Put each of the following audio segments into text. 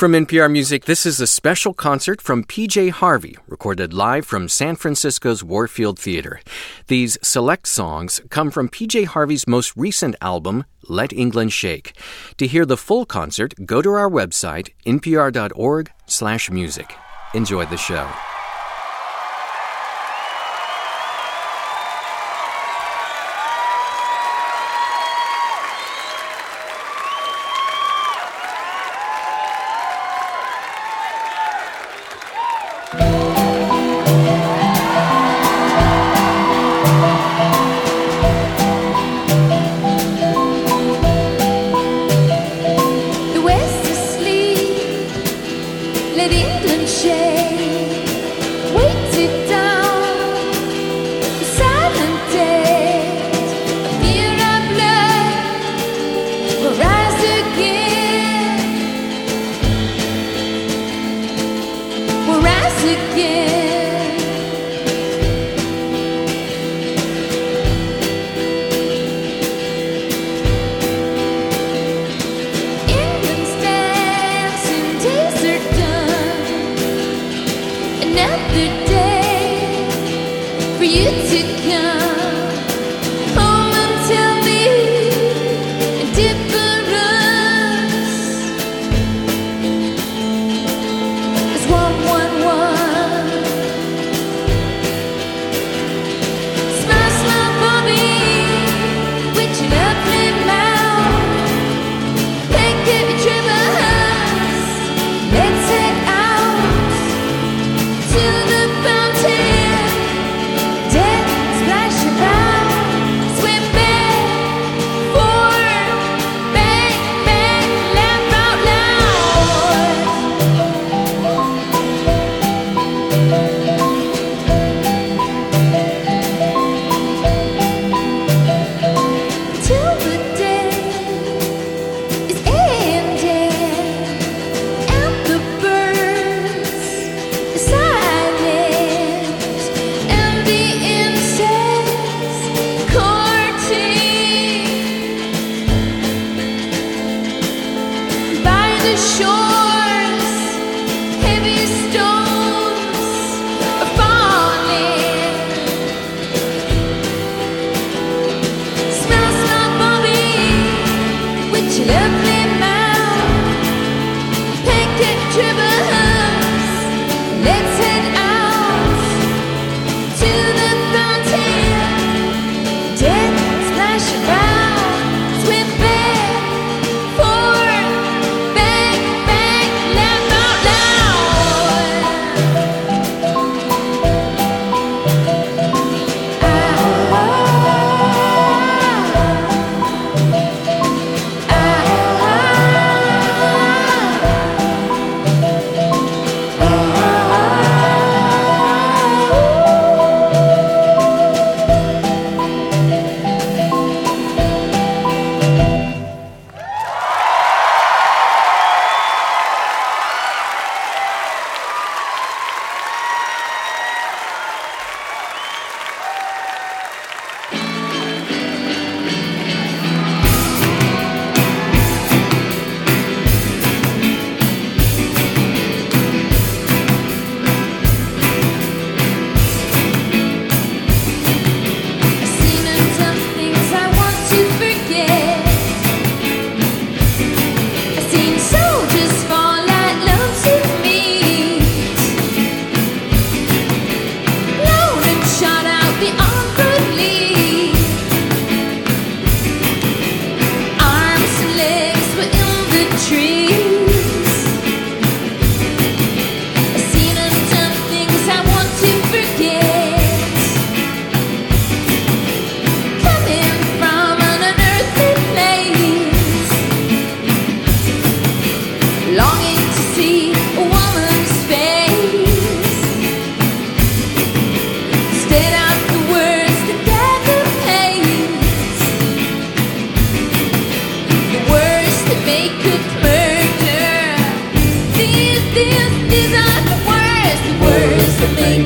From NPR Music, this is a special concert from PJ Harvey, recorded live from San Francisco's Warfield Theater. These select songs come from PJ Harvey's most recent album, Let England Shake. To hear the full concert, go to our website, npr.org/music. Enjoy the show. It murder. Days, these are the worst.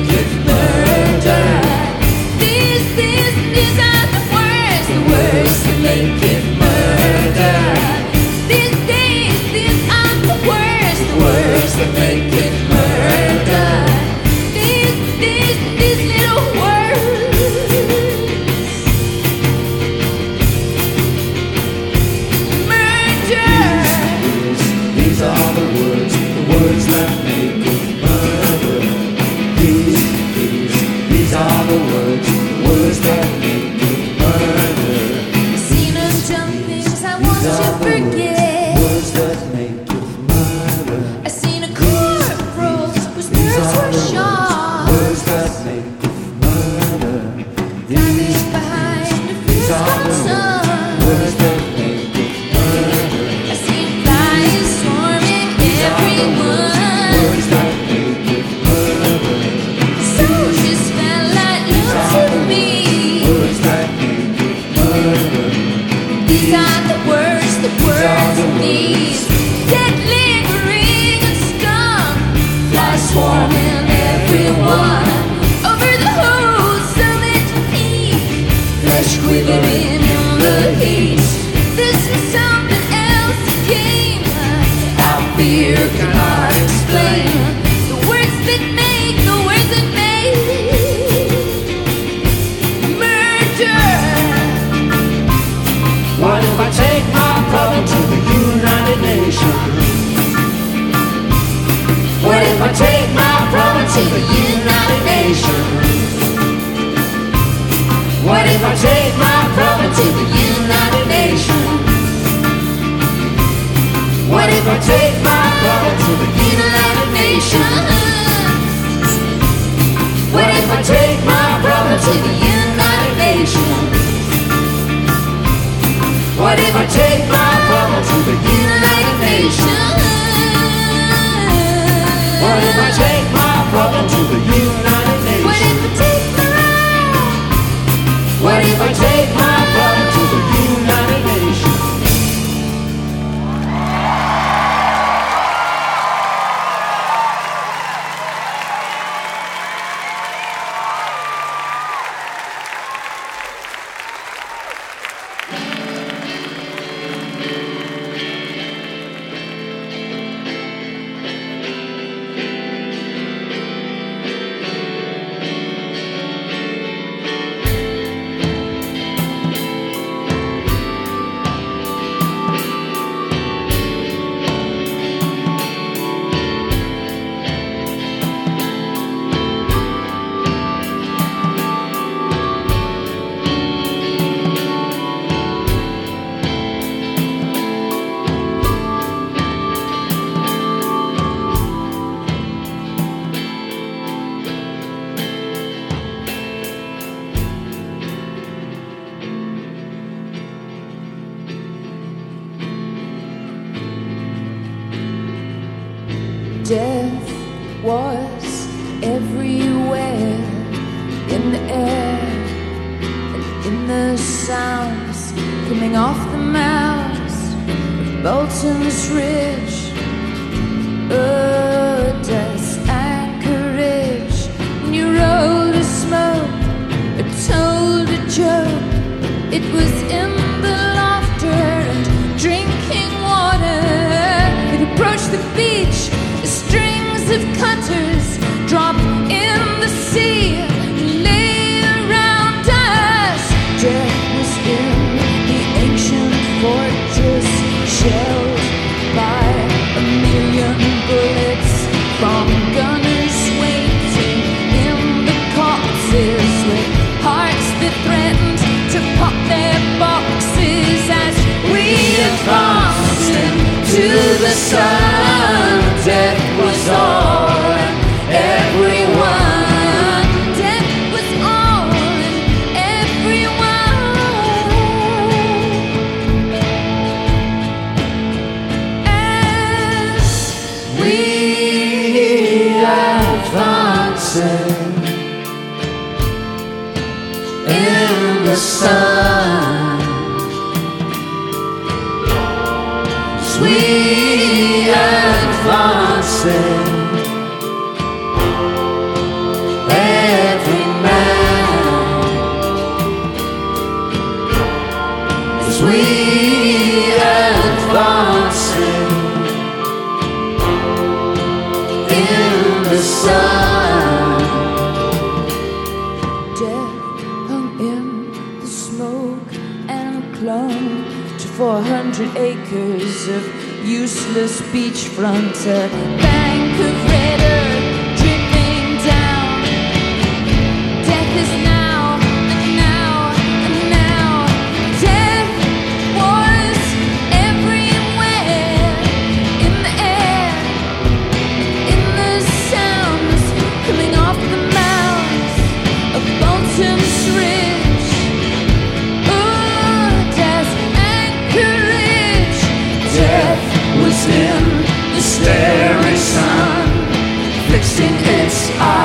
the sounds coming off the mouths of Bolton's Ridge. Oh, dust anchorage. And you rolled a smoke, but told a joke. It was in. the sun, death was all everyone. Death was all everyone. As we in the sun. beachfront a Bank of woman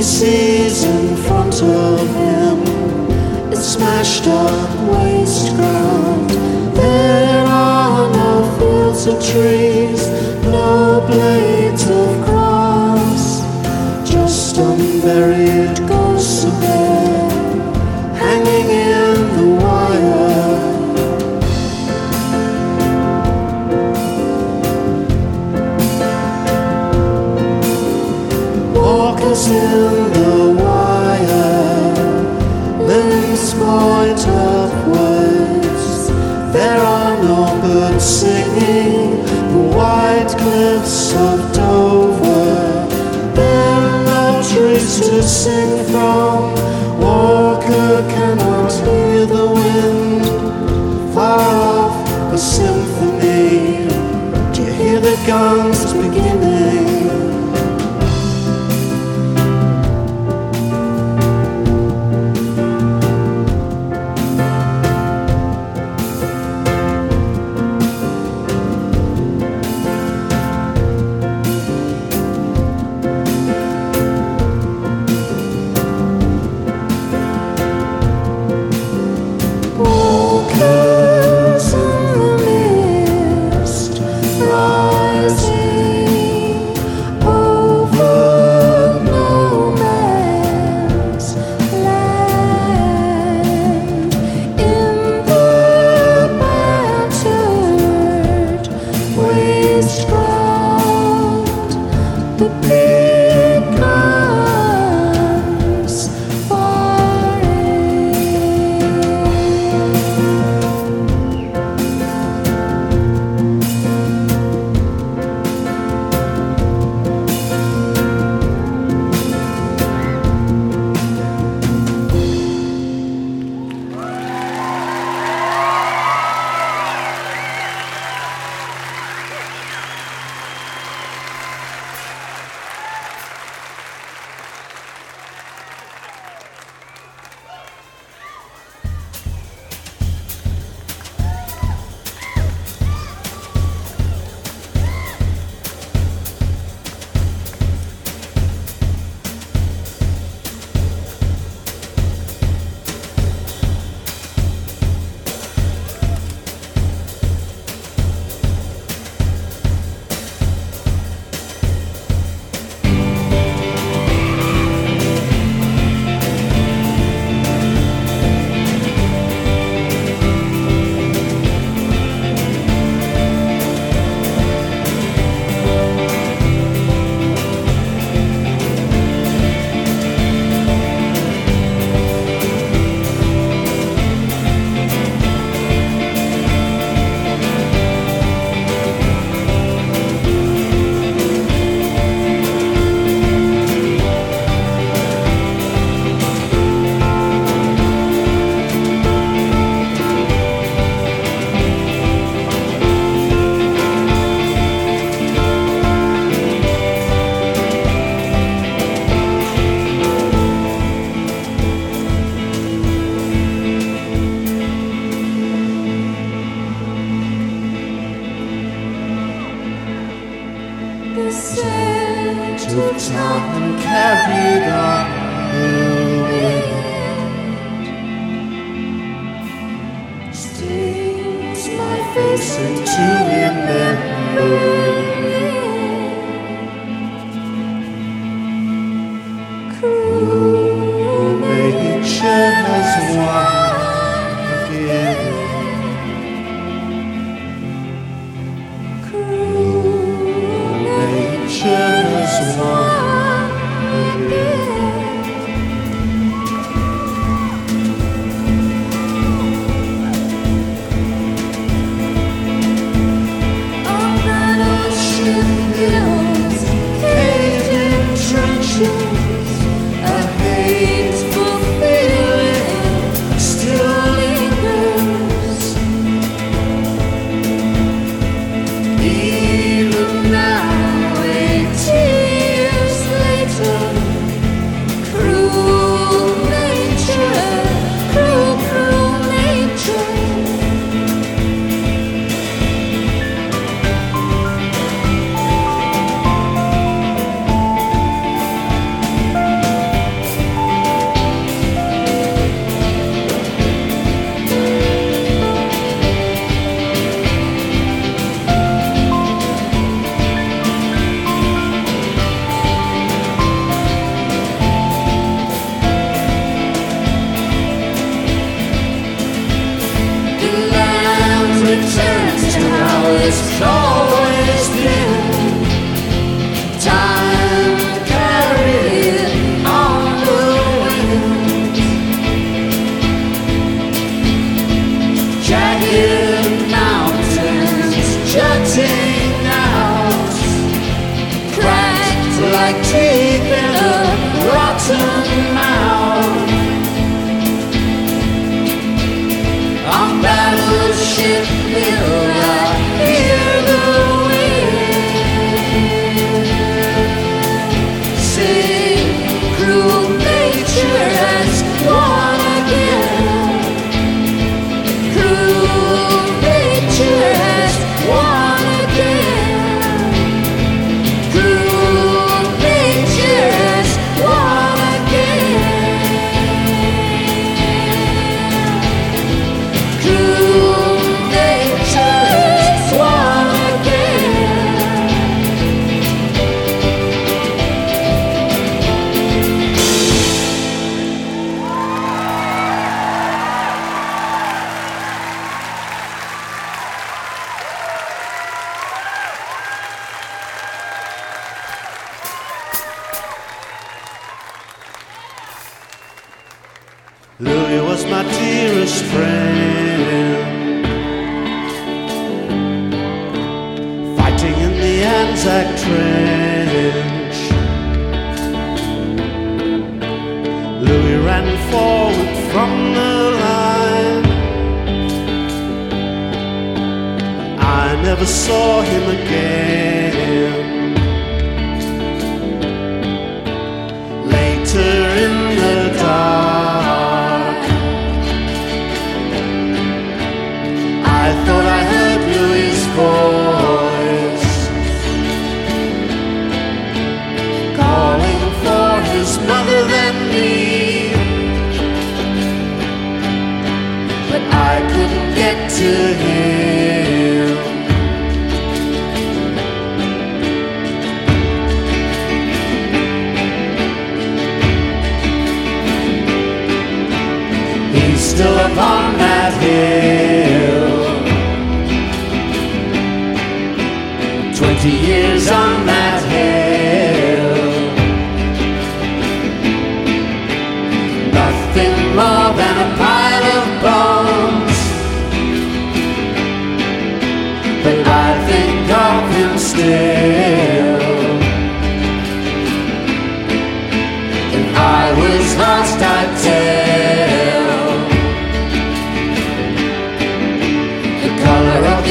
He sees in front of him its smashed up waste ground. There are no fields of trees, no blades of grass, just unburied. someone carried on. Saw him again.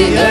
Of